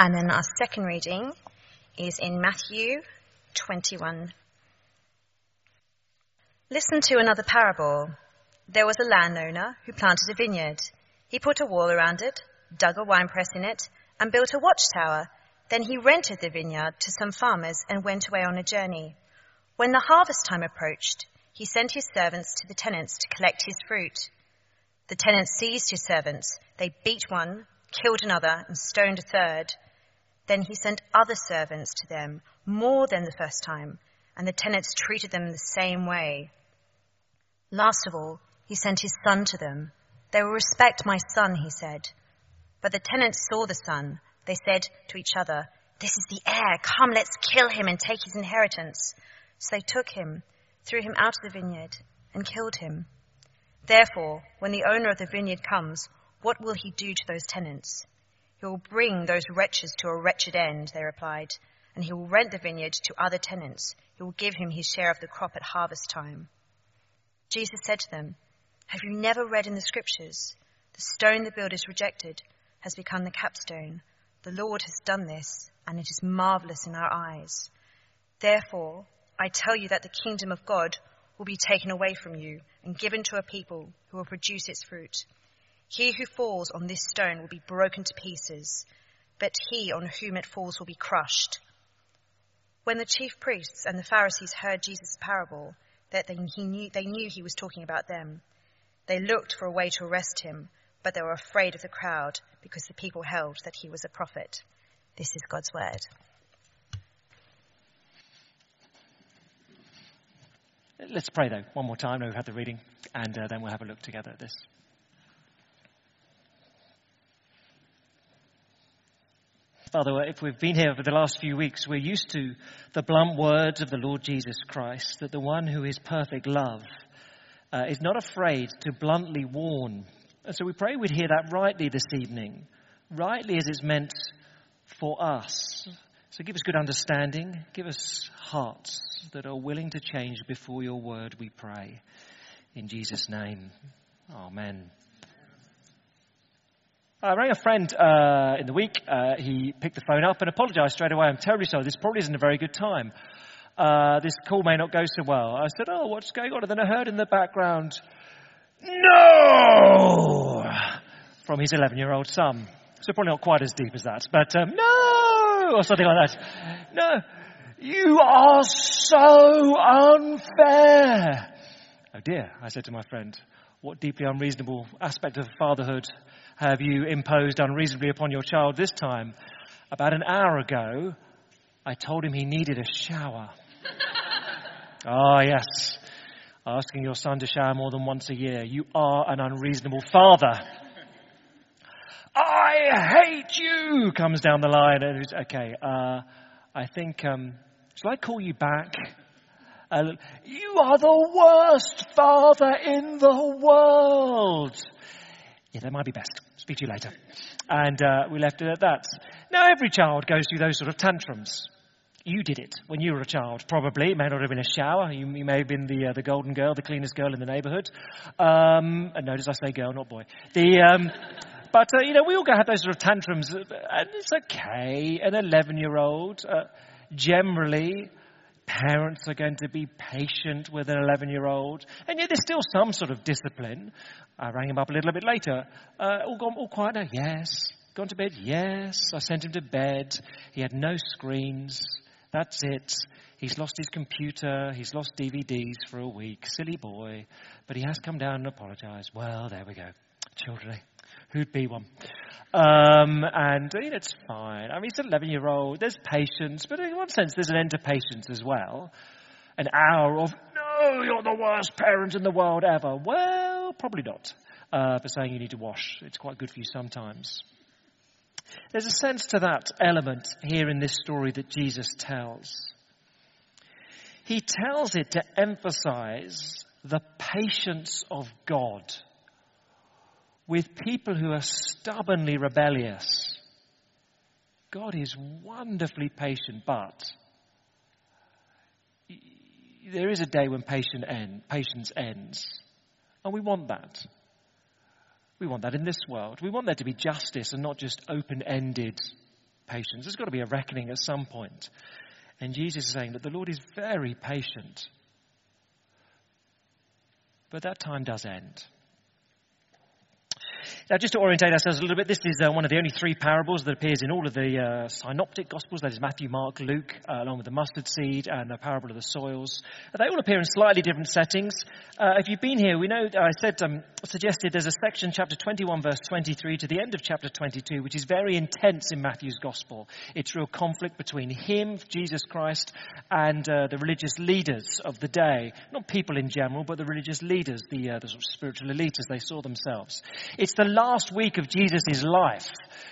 And then our second reading is in Matthew 21. Listen to another parable. There was a landowner who planted a vineyard. He put a wall around it, dug a winepress in it, and built a watchtower. Then he rented the vineyard to some farmers and went away on a journey. When the harvest time approached, he sent his servants to the tenants to collect his fruit. The tenants seized his servants. They beat one, killed another, and stoned a third. Then he sent other servants to them, more than the first time, and the tenants treated them the same way. Last of all, he sent his son to them. They will respect my son, he said. But the tenants saw the son. They said to each other, This is the heir. Come, let's kill him and take his inheritance. So they took him, threw him out of the vineyard, and killed him. Therefore, when the owner of the vineyard comes, what will he do to those tenants? He will bring those wretches to a wretched end, they replied, and he will rent the vineyard to other tenants. He will give him his share of the crop at harvest time. Jesus said to them, Have you never read in the scriptures? The stone the builders rejected has become the capstone. The Lord has done this, and it is marvelous in our eyes. Therefore, I tell you that the kingdom of God will be taken away from you and given to a people who will produce its fruit. He who falls on this stone will be broken to pieces, but he on whom it falls will be crushed. When the chief priests and the Pharisees heard Jesus' parable, that they, he knew, they knew he was talking about them. They looked for a way to arrest him, but they were afraid of the crowd because the people held that he was a prophet. This is God's word. Let's pray though, one more time. We've had the reading, and uh, then we'll have a look together at this. Father, if we've been here for the last few weeks, we're used to the blunt words of the Lord Jesus Christ that the one who is perfect love uh, is not afraid to bluntly warn. And so we pray we'd hear that rightly this evening, rightly as it's meant for us. So give us good understanding, give us hearts that are willing to change before your word, we pray. In Jesus' name, Amen. I rang a friend uh, in the week. Uh, he picked the phone up and apologized straight away. I'm terribly sorry. This probably isn't a very good time. Uh, this call may not go so well. I said, Oh, what's going on? And then I heard in the background, No! From his 11 year old son. So probably not quite as deep as that, but um, no! Or something like that. No! You are so unfair! Oh dear, I said to my friend. What deeply unreasonable aspect of fatherhood have you imposed unreasonably upon your child this time? About an hour ago, I told him he needed a shower. Ah, oh, yes. Asking your son to shower more than once a year. You are an unreasonable father. I hate you, comes down the line. And it's, okay, uh, I think, um, shall I call you back? Uh, you are the worst father in the world. Yeah, that might be best. Speak to you later. And uh, we left it at that. Now, every child goes through those sort of tantrums. You did it when you were a child, probably. It may not have been a shower. You, you may have been the, uh, the golden girl, the cleanest girl in the neighborhood. Um, and notice I say girl, not boy. The, um, but, uh, you know, we all go have those sort of tantrums. And it's okay. An 11 year old, uh, generally, parents are going to be patient with an 11 year old. And yet there's still some sort of discipline. I rang him up a little bit later. Uh, all gone, all quiet now? Yes. Gone to bed? Yes. I sent him to bed. He had no screens. That's it. He's lost his computer. He's lost DVDs for a week. Silly boy. But he has come down and apologized. Well, there we go. Children? Who'd be one? Um, and you know, it's fine. I mean, he's an 11 year old. There's patience, but in one sense, there's an end to patience as well. An hour of, no, you're the worst parent in the world ever. Well, probably not. Uh, for saying you need to wash. It's quite good for you sometimes. There's a sense to that element here in this story that Jesus tells. He tells it to emphasize the patience of God with people who are stubbornly rebellious. God is wonderfully patient, but there is a day when patience, end, patience ends. And we want that. We want that in this world. We want there to be justice and not just open ended patience. There's got to be a reckoning at some point. And Jesus is saying that the Lord is very patient. But that time does end. Now, just to orientate ourselves a little bit, this is uh, one of the only three parables that appears in all of the uh, synoptic gospels, that is Matthew, Mark, Luke, uh, along with the mustard seed and the parable of the soils. They all appear in slightly different settings. Uh, if you've been here, we know I said, um, suggested there's a section, chapter 21, verse 23 to the end of chapter 22, which is very intense in Matthew's gospel. It's real conflict between him, Jesus Christ, and uh, the religious leaders of the day. Not people in general, but the religious leaders, the, uh, the sort of spiritual elite as they saw themselves. It's the last week of Jesus' life.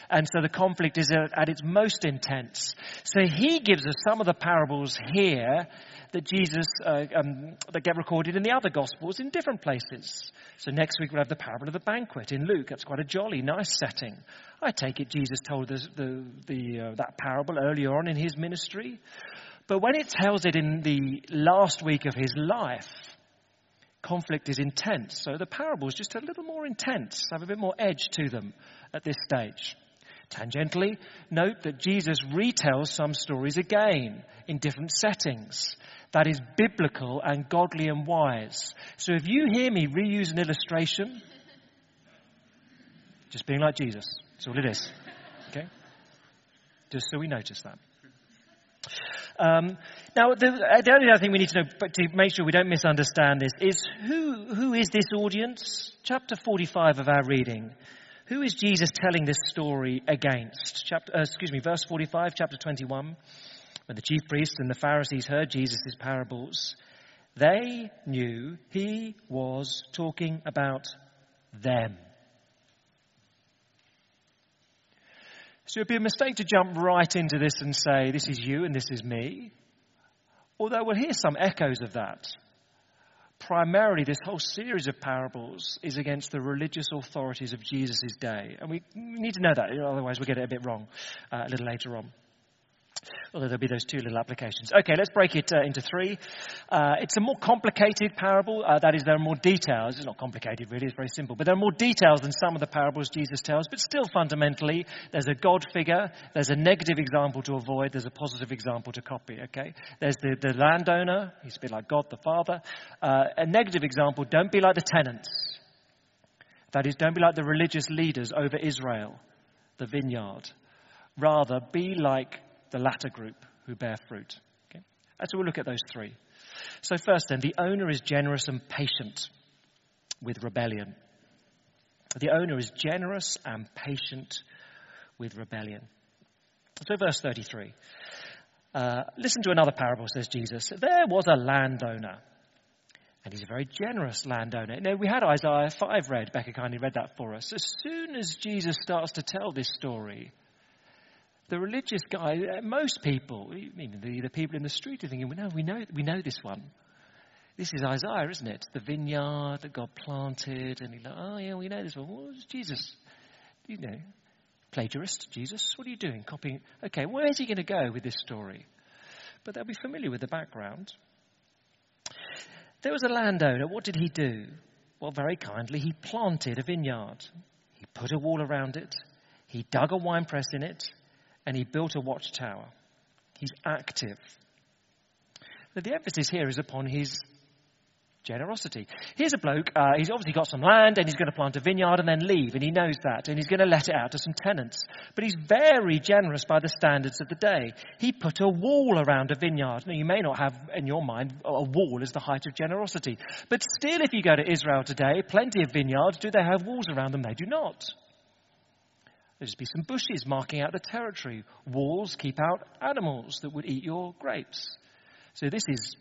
And so the conflict is at, its most intense. So he gives us some of the parables here that Jesus, uh, um, that get recorded in the other Gospels in different places. So next week we'll have the parable of the banquet in Luke. That's quite a jolly, nice setting. I take it Jesus told the, the, the uh, that parable earlier on in his ministry. But when it tells it in the last week of his life, conflict is intense. So the parables just a little more intense, have a bit more edge to them at this stage. Tangentially, note that Jesus retells some stories again in different settings. That is biblical and godly and wise. So if you hear me reuse an illustration, just being like Jesus. That's all it is. Okay? Just so we notice that. Um, now, the, uh, the, only other thing we need to know, but to make sure we don't misunderstand this, is who, who is this audience? Chapter 45 of our reading. Who is Jesus telling this story against? Chapter, uh, excuse me, verse 45, chapter 21. When the chief priests and the Pharisees heard Jesus' parables, they knew he was talking about them. So it would be a mistake to jump right into this and say, this is you and this is me. Although we'll hear some echoes of that. Primarily, this whole series of parables is against the religious authorities of Jesus' day. And we need to know that, otherwise we'll get it a bit wrong uh, a little later on although there'll be those two little applications. Okay, let's break it uh, into three. Uh, it's a more complicated parable. Uh, that is, there are more details. It's not complicated, really. It's very simple. But there are more details than some of the parables Jesus tells. But still, fundamentally, there's a God figure. There's a negative example to avoid. There's a positive example to copy. Okay? There's the, the landowner. He's a bit like God the Father. Uh, a negative example, don't be like the tenants. That is, don't be like the religious leaders over Israel, the vineyard. Rather, be like the latter group who bear fruit. Okay? And so we'll look at those three. So, first, then, the owner is generous and patient with rebellion. The owner is generous and patient with rebellion. So, verse 33. Uh, listen to another parable, says Jesus. There was a landowner, and he's a very generous landowner. Now, we had Isaiah 5 read. Becca kindly read that for us. As soon as Jesus starts to tell this story, the religious guy, uh, most people, mean, the, the people in the street are thinking, well, no, we know, we know this one. This is Isaiah, isn't it? The vineyard that God planted. And he's like, oh, yeah, we know this one. What was Jesus, you know, plagiarist, Jesus, what are you doing? Copying. Okay, where's he going to go with this story? But they'll be familiar with the background. There was a landowner. What did he do? Well, very kindly, he planted a vineyard. He put a wall around it. He dug a wine press in it and he built a watchtower. He's active. But the emphasis here is upon his generosity. Here's a bloke, uh, he's obviously got some land and he's going to plant a vineyard and then leave, and he knows that, and he's going to let it out to some tenants. But he's very generous by the standards of the day. He put a wall around a vineyard. Now, you may not have in your mind a wall as the height of generosity, but still, if you go to Israel today, plenty of vineyards, do they have walls around them? They do not. There'd just be some bushes marking out the territory. Walls keep out animals that would eat your grapes. So this is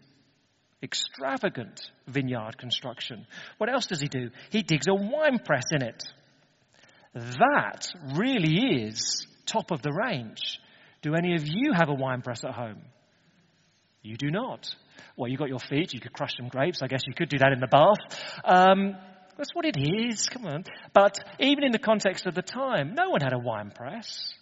extravagant vineyard construction. What else does he do? He digs a wine press in it. That really is top of the range. Do any of you have a wine press at home? You do not. Well, you've got your feet, you could crush some grapes. I guess you could do that in the bath. Um, that's what it is. Come on. But even in the context of the time, no one had a wine press.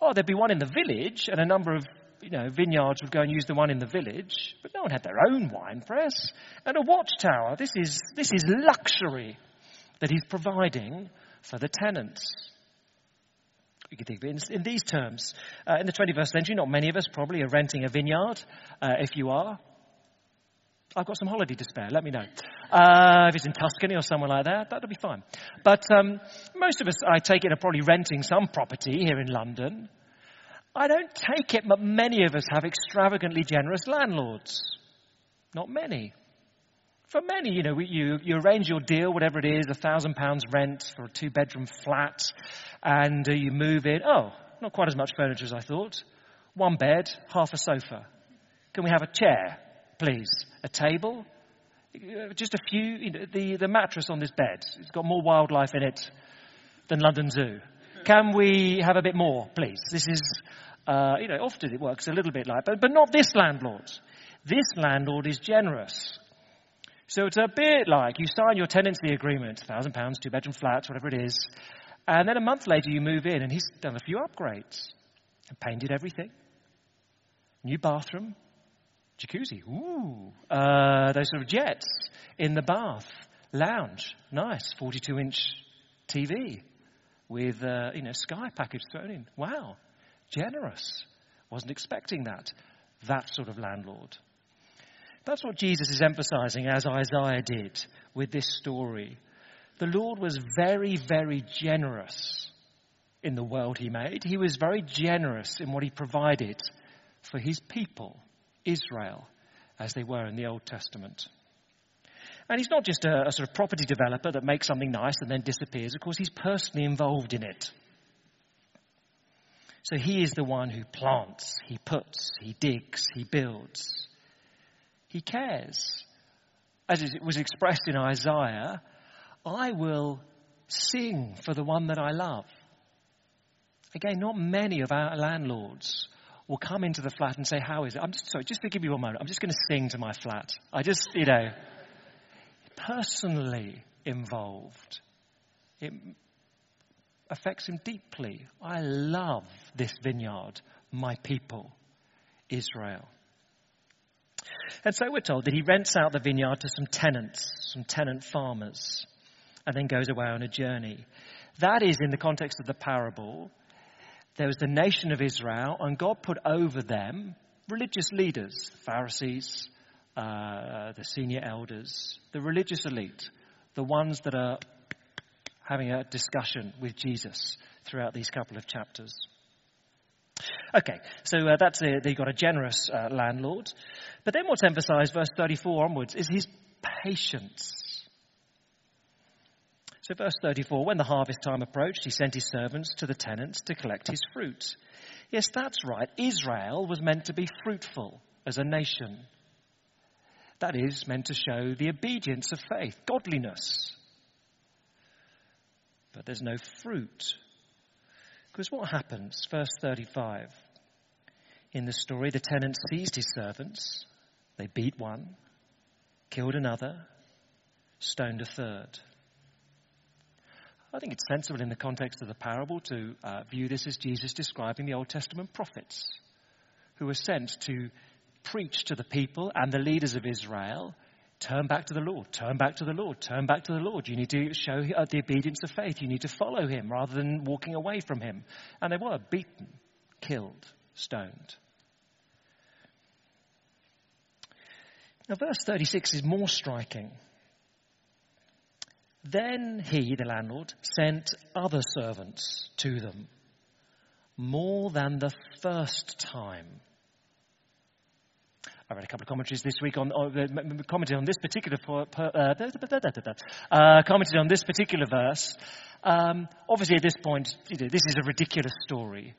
Oh, there'd be one in the village, and a number of you know, vineyards would go and use the one in the village, but no one had their own wine press. And a watchtower. This is, this is luxury that he's providing for the tenants. You can think in, in these terms. Uh, in the 21st century, not many of us probably are renting a vineyard. Uh, if you are, I've got some holiday to spare. Let me know. Uh, if it's in Tuscany or somewhere like that, that'll be fine. But um, most of us, I take it, are probably renting some property here in London. I don't take it, but many of us have extravagantly generous landlords. Not many. For many, you know, you, you arrange your deal, whatever it is, a thousand pounds rent for a two bedroom flat, and uh, you move in. Oh, not quite as much furniture as I thought. One bed, half a sofa. Can we have a chair, please? A table? Just a few, you know, the, the mattress on this bed. It's got more wildlife in it than London Zoo. Can we have a bit more, please? This is, uh, you know, often it works a little bit like, but, but not this landlord. This landlord is generous. So it's a bit like you sign your tenancy agreement, thousand pounds, two bedroom flats, whatever it is, and then a month later you move in and he's done a few upgrades and painted everything. New bathroom, jacuzzi, ooh, uh, those sort of jets in the bath, lounge, nice, 42 inch TV with, uh, you know, Sky package thrown in. Wow, generous. Wasn't expecting that. That sort of landlord. That's what Jesus is emphasizing, as Isaiah did with this story. The Lord was very, very generous in the world he made. He was very generous in what he provided for his people, Israel, as they were in the Old Testament. And he's not just a, a, sort of property developer that makes something nice and then disappears. Of course, he's personally involved in it. So he is the one who plants, he puts, he digs, he builds. He cares. As it was expressed in Isaiah, I will sing for the one that I love. Again, not many of our landlords will come into the flat and say, How is it? I'm just sorry, just to give you a moment. I'm just going to sing to my flat. I just, you know, personally involved. It affects him deeply. I love this vineyard, my people, Israel. And so we're told that he rents out the vineyard to some tenants, some tenant farmers, and then goes away on a journey. That is in the context of the parable. There was the nation of Israel, and God put over them religious leaders, Pharisees, uh, the senior elders, the religious elite, the ones that are having a discussion with Jesus throughout these couple of chapters. Okay, so uh, that's it. They've got a generous uh, landlord. But then what's emphasized, verse 34 onwards, is his patience. So, verse 34 when the harvest time approached, he sent his servants to the tenants to collect his fruit. Yes, that's right. Israel was meant to be fruitful as a nation. That is meant to show the obedience of faith, godliness. But there's no fruit. Because what happens? Verse 35. In the story, the tenant seized his servants. They beat one, killed another, stoned a third. I think it's sensible in the context of the parable to uh, view this as Jesus describing the Old Testament prophets who were sent to preach to the people and the leaders of Israel turn back to the Lord, turn back to the Lord, turn back to the Lord. You need to show uh, the obedience of faith. You need to follow him rather than walking away from him. And they were beaten, killed, stoned. Now, verse 36 is more striking. Then he, the landlord, sent other servants to them, more than the first time. I read a couple of commentaries this week on, uh, commented on this particular uh, uh, commented on this particular verse. Um, obviously, at this point, you know, this is a ridiculous story.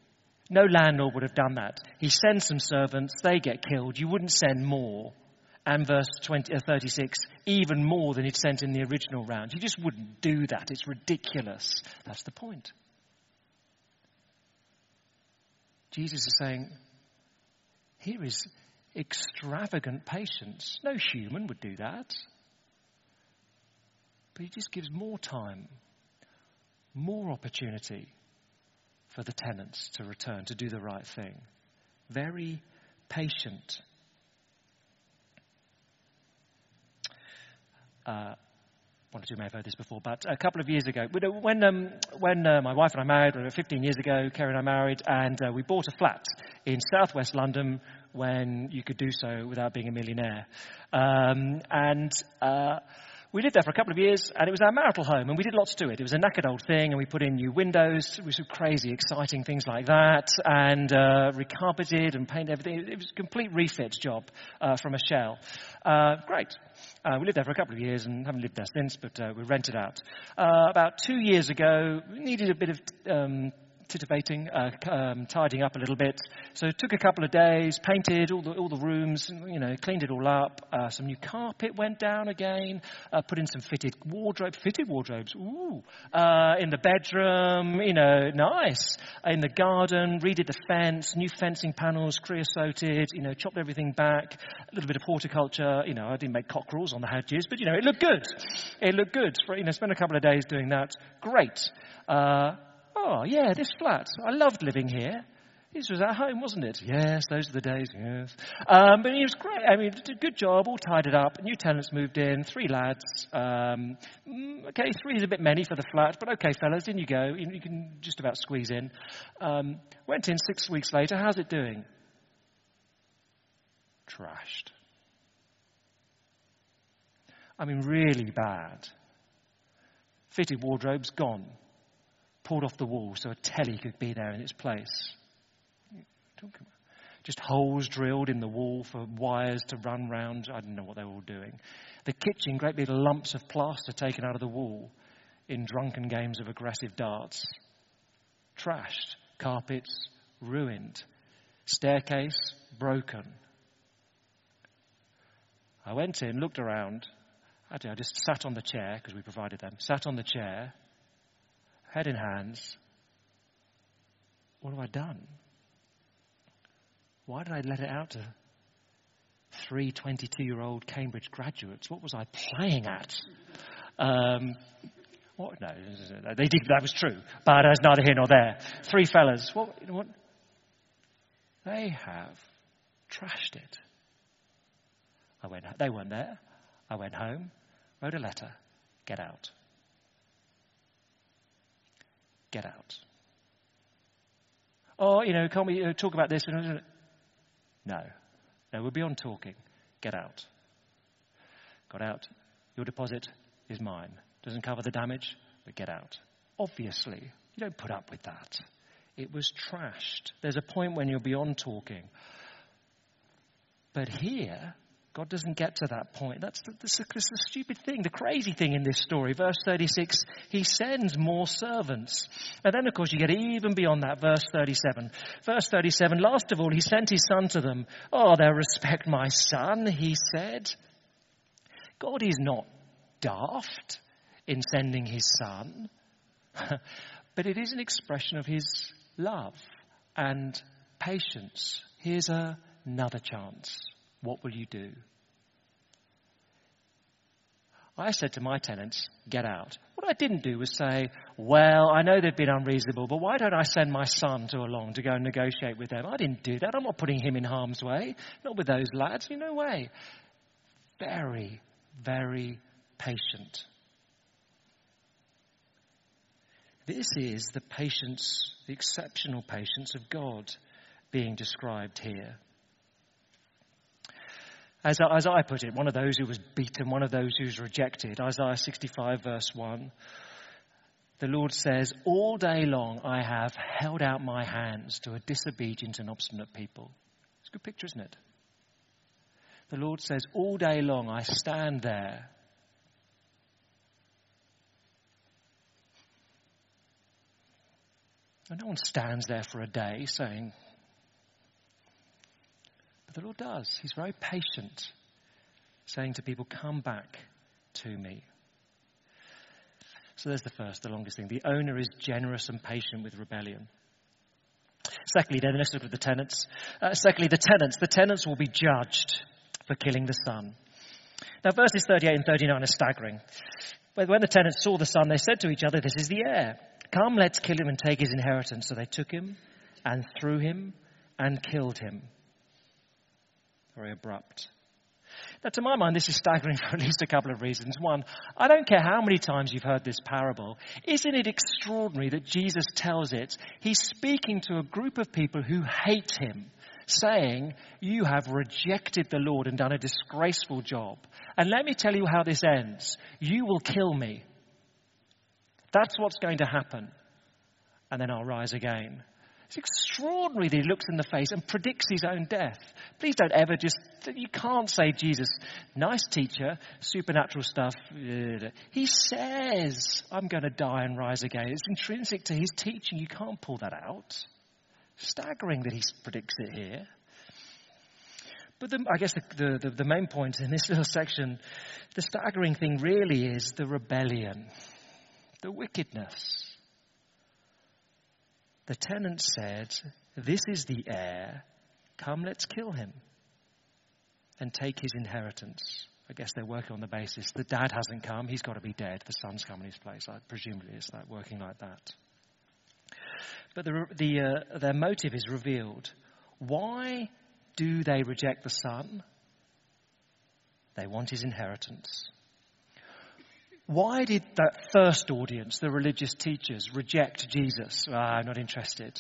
No landlord would have done that. He sends some servants, they get killed. You wouldn't send more. And verse 20, uh, 36, even more than he'd sent in the original round. You just wouldn't do that. It's ridiculous. That's the point. Jesus is saying, here is extravagant patience. No human would do that. But he just gives more time, more opportunity for the tenants to return, to do the right thing. Very patient. Uh, one or two may have heard this before, but a couple of years ago, when, um, when uh, my wife and I married, 15 years ago, Kerry and I married, and uh, we bought a flat in southwest London when you could do so without being a millionaire. Um, and uh, we lived there for a couple of years, and it was our marital home, and we did lots to it. It was a knackered old thing, and we put in new windows, we were crazy, exciting things like that, and uh, recarpeted and painted everything. It was a complete refit job uh, from a shell. Uh, great. Uh, we lived there for a couple of years and haven't lived there since, but uh, we rented out. Uh, about two years ago, we needed a bit of um, uh, um, tidying up a little bit. So it took a couple of days, painted all the, all the rooms, you know, cleaned it all up. Uh, some new carpet went down again, uh, put in some fitted wardrobe, fitted wardrobes, ooh, uh, in the bedroom, you know, nice. In the garden, redid the fence, new fencing panels, creosoted, you know, chopped everything back, a little bit of horticulture, you know, I didn't make cockerels on the hedges, but, you know, it looked good. It looked good. For, you know, spent a couple of days doing that. Great. Uh, Oh, yeah, this flat. I loved living here. This was at home, wasn't it? Yes, those are the days, yes. Um, but it was great. I mean, did a good job, all tidied up. New tenants moved in, three lads. Um, mm, okay, three is a bit many for the flat, but okay, fellas, in you go. You can just about squeeze in. Um, went in six weeks later. How's it doing? Trashed. I mean, really bad. Fitted wardrobes gone pulled off the wall so a telly could be there in its place. Just holes drilled in the wall for wires to run round. I don't know what they were all doing. The kitchen, great big lumps of plaster taken out of the wall in drunken games of aggressive darts. Trashed. Carpets ruined. Staircase broken. I went in, looked around. I just sat on the chair because we provided them. Sat on the chair head in hands. What have I done? Why did I let it out to three 22 year old Cambridge graduates? What was I playing at? Um, what? No, they did, that was true, but that's neither here nor there. Three fellas. What, what? They have trashed it. I went, they weren't there. I went home, wrote a letter, get out get out. Or, you know, can't we uh, talk about this? No. No, we're beyond talking. Get out. Got out. Your deposit is mine. Doesn't cover the damage, but get out. Obviously, you don't put up with that. It was trashed. There's a point when you're beyond talking. But here, God doesn't get to that point. That's the, that's, the, that's the stupid thing, the crazy thing in this story. Verse 36, he sends more servants. And then, of course, you get even beyond that. Verse 37. Verse 37, last of all, he sent his son to them. Oh, they'll respect my son, he said. God is not daft in sending his son, but it is an expression of his love and patience. Here's a, another chance. What will you do? I said to my tenants, get out. What I didn't do was say, well, I know they've been unreasonable, but why don't I send my son to along to go and negotiate with them? I didn't do that. I'm not putting him in harm's way. Not with those lads. No way. Very, very patient. This is the patience, the exceptional patience of God being described here. As, as I put it, one of those who was beaten, one of those who was rejected. Isaiah 65, verse 1. The Lord says, All day long I have held out my hands to a disobedient and obstinate people. It's a good picture, isn't it? The Lord says, All day long I stand there. And no one stands there for a day saying, but the Lord does. He's very patient, saying to people, Come back to me. So there's the first, the longest thing. The owner is generous and patient with rebellion. Secondly, then let's look at the tenants. Uh, secondly, the tenants. The tenants will be judged for killing the son. Now, verses 38 and 39 are staggering. When the tenants saw the son, they said to each other, This is the heir. Come, let's kill him and take his inheritance. So they took him and threw him and killed him very abrupt. Now, to my mind, this is staggering for at least a couple of reasons. One, I don't care how many times you've heard this parable. Isn't it extraordinary that Jesus tells it? He's speaking to a group of people who hate him, saying, You have rejected the Lord and done a disgraceful job. And let me tell you how this ends. You will kill me. That's what's going to happen. And then I'll rise again. It's extraordinary that he looks in the face and predicts his own death. Please don't ever just, you can't say, Jesus, nice teacher, supernatural stuff. He says, I'm going to die and rise again. It's intrinsic to his teaching. You can't pull that out. Staggering that he predicts it here. But the, I guess the, the, the main point in this little section, the staggering thing really is the rebellion, the wickedness. The tenant said, This is the heir. Come, let's kill him and take his inheritance. I guess they're working on the basis the dad hasn't come, he's got to be dead, the son's come in his place. I presumably it's like working like that. But the, the, uh, their motive is revealed. Why do they reject the son? They want his inheritance. Why did that first audience, the religious teachers, reject Jesus? Ah, I'm not interested.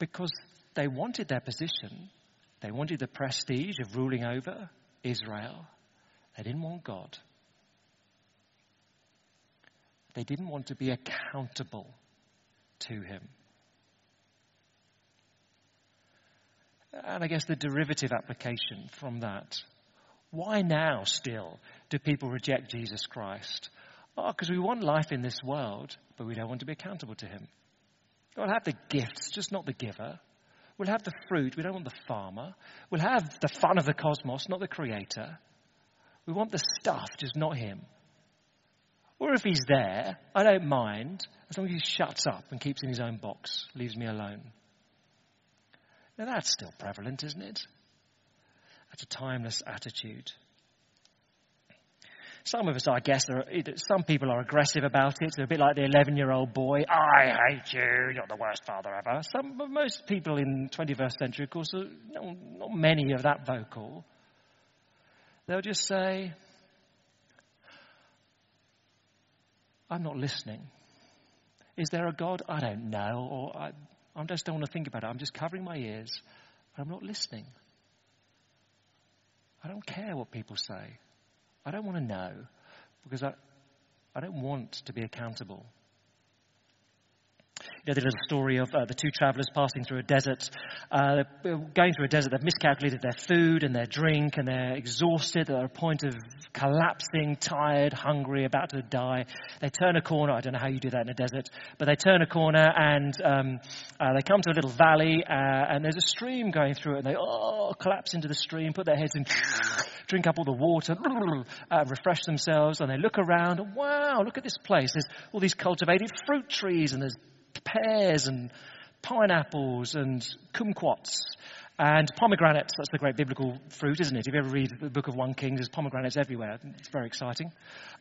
Because they wanted their position. They wanted the prestige of ruling over Israel. They didn't want God. They didn't want to be accountable to Him. And I guess the derivative application from that why now still do people reject Jesus Christ? Oh, because we want life in this world, but we don't want to be accountable to Him. We'll have the gifts, just not the giver. We'll have the fruit, we don't want the farmer. We'll have the fun of the cosmos, not the creator. We want the stuff, just not Him. Or if He's there, I don't mind, as long as He shuts up and keeps in His own box, leaves me alone. Now that's still prevalent, isn't it? That's a timeless attitude. Some of us, I guess, are, some people are aggressive about it. They're a bit like the 11 year old boy. I hate you. You're the worst father ever. Some, most people in 21st century, of course, are not, not many of that vocal. They'll just say, I'm not listening. Is there a God? I don't know. Or I, I just don't want to think about it. I'm just covering my ears. I'm not listening. I don't care what people say. I don't want to know because I, I don't want to be accountable. You know the little story of uh, the two travelers passing through a desert. Uh, going through a desert, they've miscalculated their food and their drink, and they're exhausted. They're at a point of collapsing, tired, hungry, about to die. They turn a corner. I don't know how you do that in a desert, but they turn a corner and um, uh, they come to a little valley, uh, and there's a stream going through it. And they oh collapse into the stream, put their heads in, drink up all the water, uh, refresh themselves, and they look around. Wow, look at this place. There's all these cultivated fruit trees, and there's pears and pineapples and kumquats and pomegranates. That's the great biblical fruit, isn't it? If you ever read the book of 1 Kings, there's pomegranates everywhere. It's very exciting.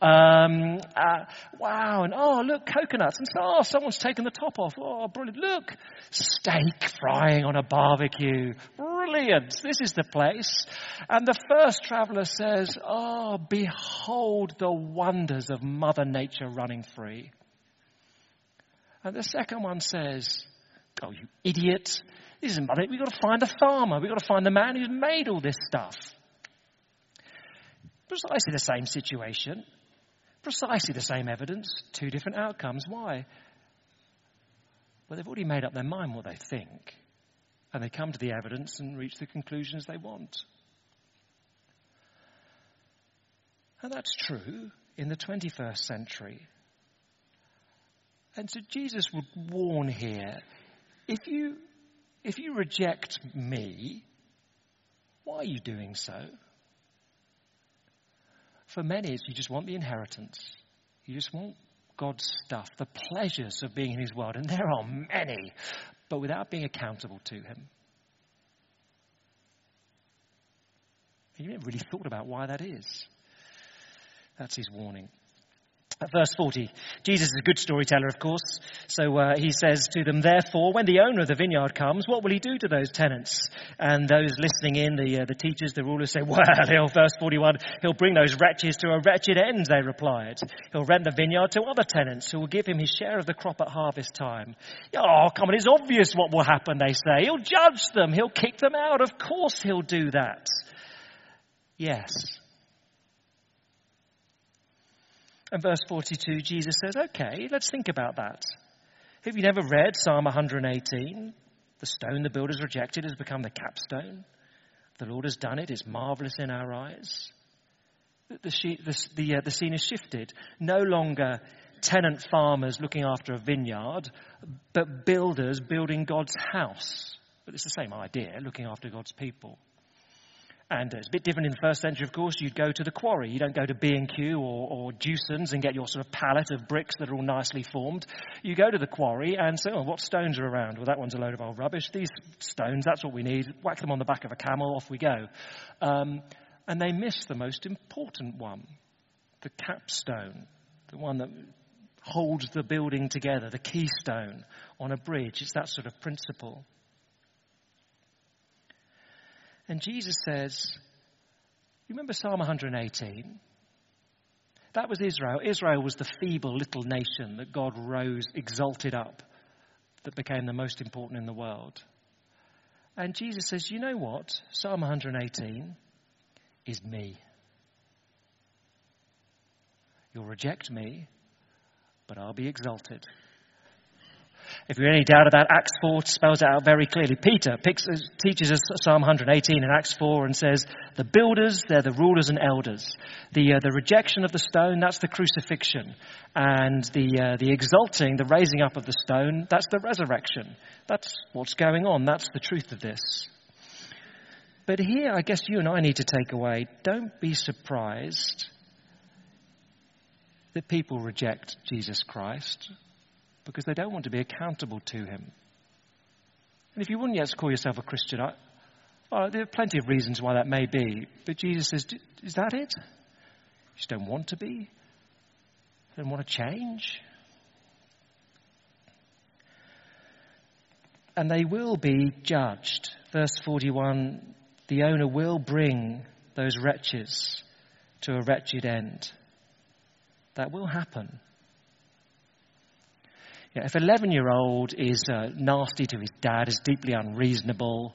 Um, uh, wow, and oh, look, coconuts. And oh, someone's taken the top off. Oh, brilliant. Look, steak frying on a barbecue. Brilliant. This is the place. And the first traveler says, oh, behold the wonders of Mother Nature running free. And the second one says, Oh, you idiot. This isn't money. We've got to find a farmer. We've got to find the man who's made all this stuff. Precisely the same situation. Precisely the same evidence. Two different outcomes. Why? Well, they've already made up their mind what they think. And they come to the evidence and reach the conclusions they want. And that's true in the 21st century. And so Jesus would warn here if you, if you reject me, why are you doing so? For many, it's you just want the inheritance. You just want God's stuff, the pleasures of being in His world. And there are many, but without being accountable to Him. You haven't really thought about why that is. That's His warning. Verse 40. Jesus is a good storyteller, of course. So uh, he says to them, Therefore, when the owner of the vineyard comes, what will he do to those tenants? And those listening in, the, uh, the teachers, the rulers say, Well, he'll, verse 41, he'll bring those wretches to a wretched end, they replied. He'll rent the vineyard to other tenants who will give him his share of the crop at harvest time. Oh, come on, it's obvious what will happen, they say. He'll judge them, he'll kick them out. Of course he'll do that. Yes. And verse 42, Jesus says, okay, let's think about that. Have you never read Psalm 118? The stone the builders rejected has become the capstone. The Lord has done it. It's marvelous in our eyes. The, the, the, uh, the scene is shifted. No longer tenant farmers looking after a vineyard, but builders building God's house. But it's the same idea, looking after God's people. And it's a bit different in the first century, of course. You'd go to the quarry. You don't go to B&Q or, or Jewson's and get your sort of pallet of bricks that are all nicely formed. You go to the quarry and say, oh, what stones are around? Well, that one's a load of old rubbish. These stones, that's what we need. Whack them on the back of a camel, off we go. Um, and they miss the most important one, the capstone, the one that holds the building together, the keystone on a bridge. It's that sort of principle. And Jesus says, You remember Psalm 118? That was Israel. Israel was the feeble little nation that God rose, exalted up, that became the most important in the world. And Jesus says, You know what? Psalm 118 is me. You'll reject me, but I'll be exalted. If you're any doubt about Acts 4 spells it out very clearly. Peter picks, teaches us Psalm 118 in Acts 4 and says, the builders, they're the rulers and elders. The, uh, the rejection of the stone, that's the crucifixion. And the, uh, the exalting, the raising up of the stone, that's the resurrection. That's what's going on. That's the truth of this. But here, I guess you and I need to take away, don't be surprised that people reject Jesus Christ because they don't want to be accountable to him. And if you wouldn't yet call yourself a Christian, I, well, there are plenty of reasons why that may be. But Jesus says, Is that it? You just don't want to be? Don't want to change? And they will be judged. Verse 41 the owner will bring those wretches to a wretched end. That will happen. Know, if an 11 year old is uh, nasty to his dad, is deeply unreasonable,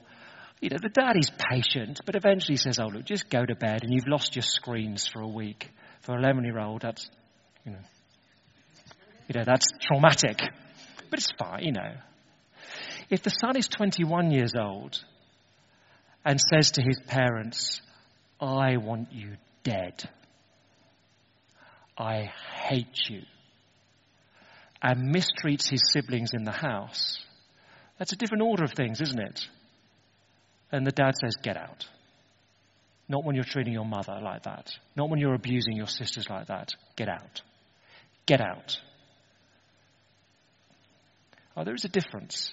you know, the daddy's patient, but eventually says, oh, look, just go to bed and you've lost your screens for a week. For an 11 year old, that's, you know, you know, that's traumatic. But it's fine, you know. If the son is 21 years old and says to his parents, I want you dead. I hate you and mistreats his siblings in the house, that's a different order of things, isn't it? And the dad says, Get out. Not when you're treating your mother like that. Not when you're abusing your sisters like that. Get out. Get out. Oh, there is a difference.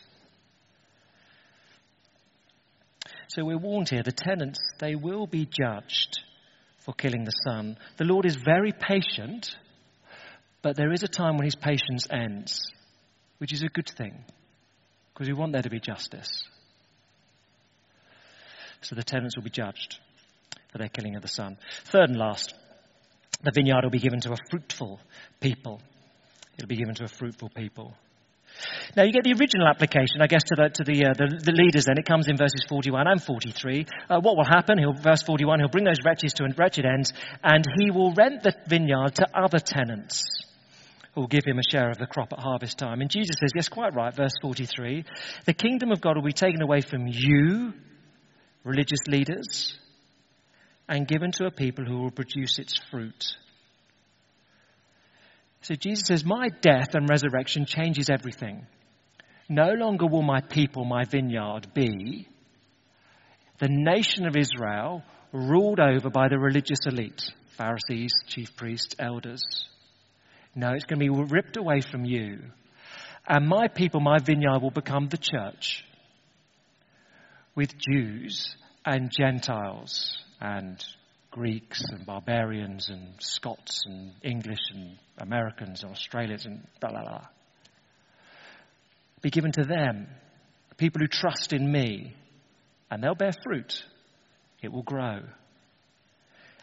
So we're warned here the tenants, they will be judged for killing the son. The Lord is very patient but there is a time when his patience ends, which is a good thing, because we want there to be justice. So the tenants will be judged for their killing of the son. Third and last, the vineyard will be given to a fruitful people. It'll be given to a fruitful people. Now you get the original application, I guess, to the to the, uh, the, the, leaders. Then it comes in verses 41 and 43. Uh, what will happen? He'll, verse 41, he'll bring those wretches to a wretched end, and he will rent the vineyard to other tenants will give him a share of the crop at harvest time. And Jesus says, yes, quite right, verse 43 the kingdom of God will be taken away from you, religious leaders, and given to a people who will produce its fruit. So Jesus says, My death and resurrection changes everything. No longer will my people, my vineyard, be the nation of Israel ruled over by the religious elite Pharisees, chief priests, elders. No, it's going to be ripped away from you. And my people, my vineyard, will become the church with Jews and Gentiles and Greeks and barbarians and Scots and English and Americans and Australians and blah, blah, blah. Be given to them, people who trust in me, and they'll bear fruit. It will grow.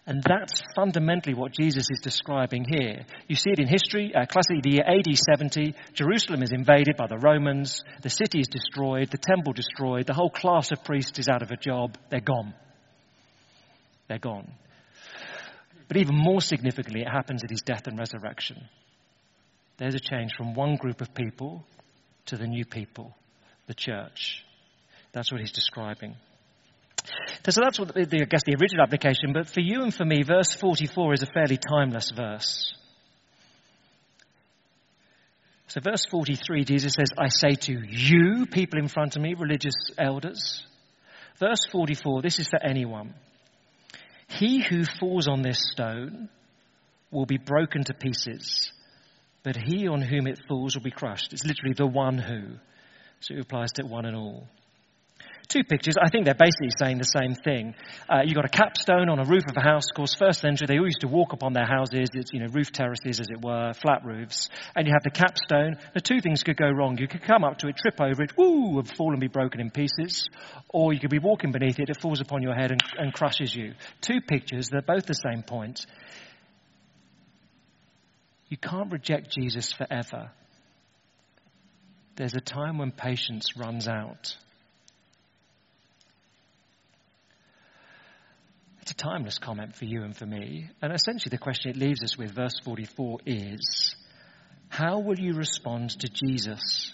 And that's fundamentally what Jesus is describing here. You see it in history. Uh, classically, the year AD 70, Jerusalem is invaded by the Romans. The city is destroyed. The temple destroyed. The whole class of priests is out of a job. They're gone. They're gone. But even more significantly, it happens at his death and resurrection. There's a change from one group of people to the new people, the church. That's what he's describing. So that's what the, I guess the original application, but for you and for me, verse 44 is a fairly timeless verse. So, verse 43, Jesus says, I say to you, people in front of me, religious elders. Verse 44, this is for anyone. He who falls on this stone will be broken to pieces, but he on whom it falls will be crushed. It's literally the one who. So it applies to one and all two pictures. I think they're basically saying the same thing. Uh, you've got a capstone on a roof of a house. Of course, first century, they all used to walk upon their houses. It's, you know, roof terraces, as it were, flat roofs. And you have the capstone. The two things could go wrong. You could come up to it, trip over it, woo, and fall and be broken in pieces. Or you could be walking beneath it, it falls upon your head and, and crushes you. Two pictures, they're both the same point. You can't reject Jesus forever. There's a time when patience runs out. A timeless comment for you and for me. And essentially, the question it leaves us with, verse 44, is how will you respond to Jesus?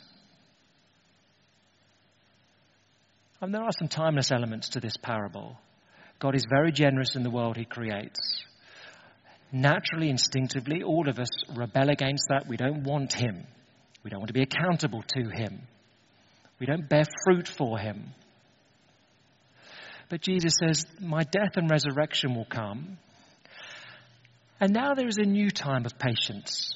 And there are some timeless elements to this parable. God is very generous in the world he creates. Naturally, instinctively, all of us rebel against that. We don't want him. We don't want to be accountable to him. We don't bear fruit for him. But Jesus says, My death and resurrection will come. And now there is a new time of patience.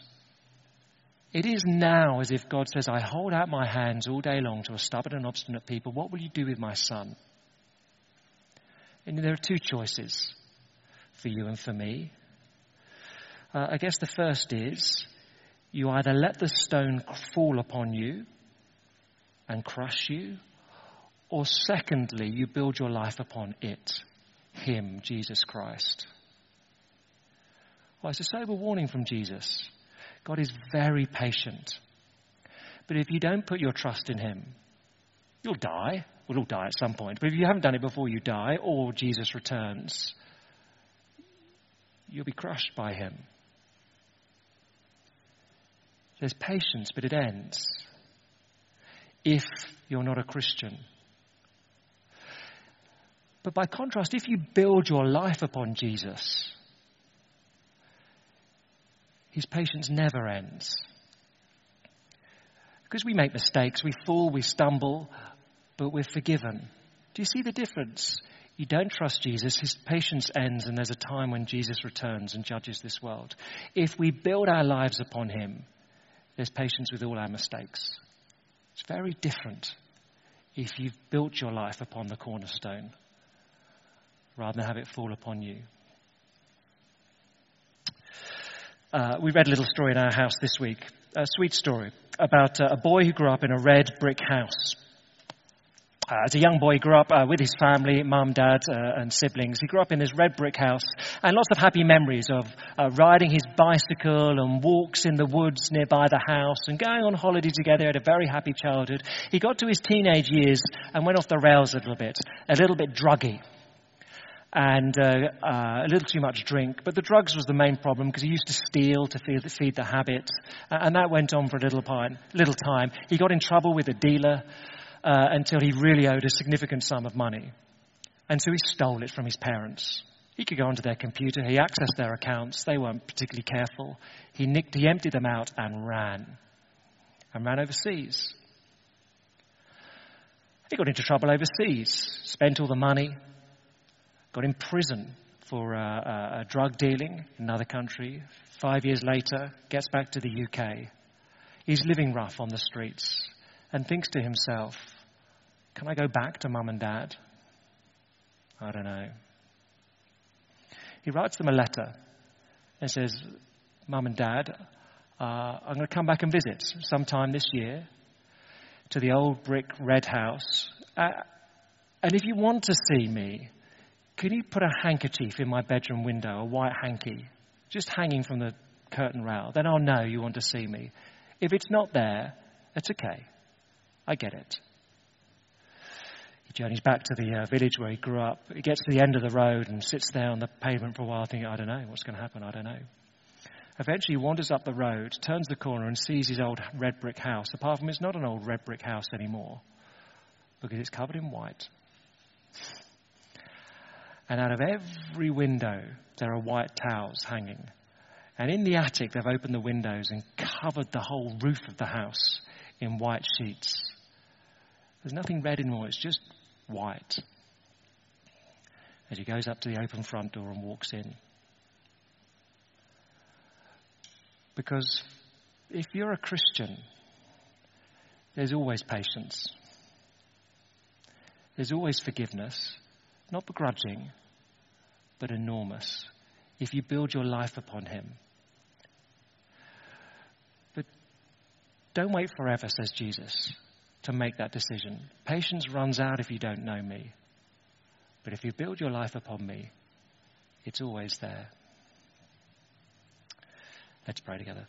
It is now as if God says, I hold out my hands all day long to a stubborn and obstinate people. What will you do with my son? And there are two choices for you and for me. Uh, I guess the first is you either let the stone fall upon you and crush you, or secondly, you build your life upon it, Him, Jesus Christ. Well, it's a sober warning from Jesus. God is very patient. But if you don't put your trust in Him, you'll die. We'll all die at some point. But if you haven't done it before you die or Jesus returns, you'll be crushed by Him. There's patience, but it ends. If you're not a Christian. But by contrast, if you build your life upon Jesus, his patience never ends. Because we make mistakes, we fall, we stumble, but we're forgiven. Do you see the difference? You don't trust Jesus, his patience ends, and there's a time when Jesus returns and judges this world. If we build our lives upon him, there's patience with all our mistakes. It's very different if you've built your life upon the cornerstone rather than have it fall upon you. Uh, we read a little story in our house this week, a sweet story about uh, a boy who grew up in a red brick house. Uh, as a young boy, he grew up uh, with his family, mum, dad, uh, and siblings. He grew up in this red brick house and lots of happy memories of uh, riding his bicycle and walks in the woods nearby the house and going on holiday together. He had a very happy childhood. He got to his teenage years and went off the rails a little bit, a little bit druggy and uh, uh, a little too much drink. But the drugs was the main problem because he used to steal to feed, feed the habit, and that went on for a little, pine, little time. He got in trouble with a dealer uh, until he really owed a significant sum of money, and so he stole it from his parents. He could go onto their computer, he accessed their accounts. They weren't particularly careful. He nicked, he emptied them out and ran, and ran overseas. He got into trouble overseas, spent all the money, got in prison for uh, uh, drug dealing in another country. Five years later, gets back to the UK. He's living rough on the streets and thinks to himself, Can I go back to mum and dad? I don't know. He writes them a letter and says, Mum and Dad, uh, I'm going to come back and visit sometime this year to the old brick red house. Uh, and if you want to see me, can you put a handkerchief in my bedroom window, a white hanky, just hanging from the curtain rail? Then I'll know you want to see me. If it's not there, it's okay. I get it. He journeys back to the uh, village where he grew up. He gets to the end of the road and sits there on the pavement for a while, thinking, I don't know what's going to happen. I don't know. Eventually, he wanders up the road, turns the corner, and sees his old red brick house. Apart from it's not an old red brick house anymore because it's covered in white. And out of every window, there are white towels hanging. And in the attic, they've opened the windows and covered the whole roof of the house in white sheets. There's nothing red anymore, it's just white. As he goes up to the open front door and walks in. Because if you're a Christian, there's always patience. There's always forgiveness, not begrudging, but enormous, if you build your life upon Him. But don't wait forever, says Jesus to make that decision. Patience runs out if you don't know me. But if you build your life upon me, it's always there. Let's pray together.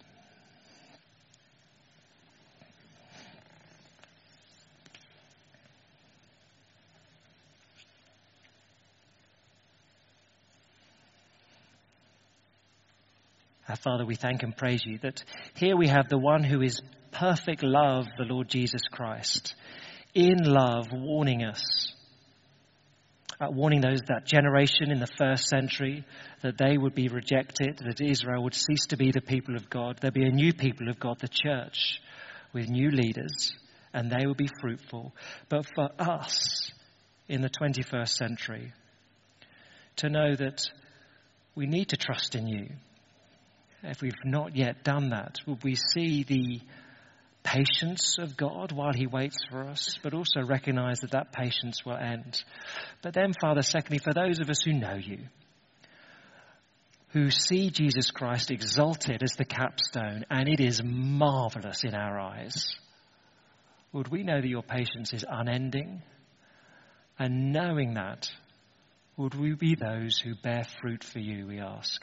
Our Father, we thank and praise you that here we have the one who is perfect love, the Lord Jesus Christ, in love, warning us. Uh, warning those that generation in the first century that they would be rejected, that Israel would cease to be the people of God. There'd be a new people of God, the church, with new leaders, and they would be fruitful. But for us in the 21st century, to know that we need to trust in you. If we've not yet done that, would we see the patience of God while He waits for us, but also recognize that that patience will end. But then, Father, secondly, for those of us who know you, who see Jesus Christ exalted as the capstone, and it is marvelous in our eyes, would we know that your patience is unending? And knowing that, would we be those who bear fruit for you, we ask.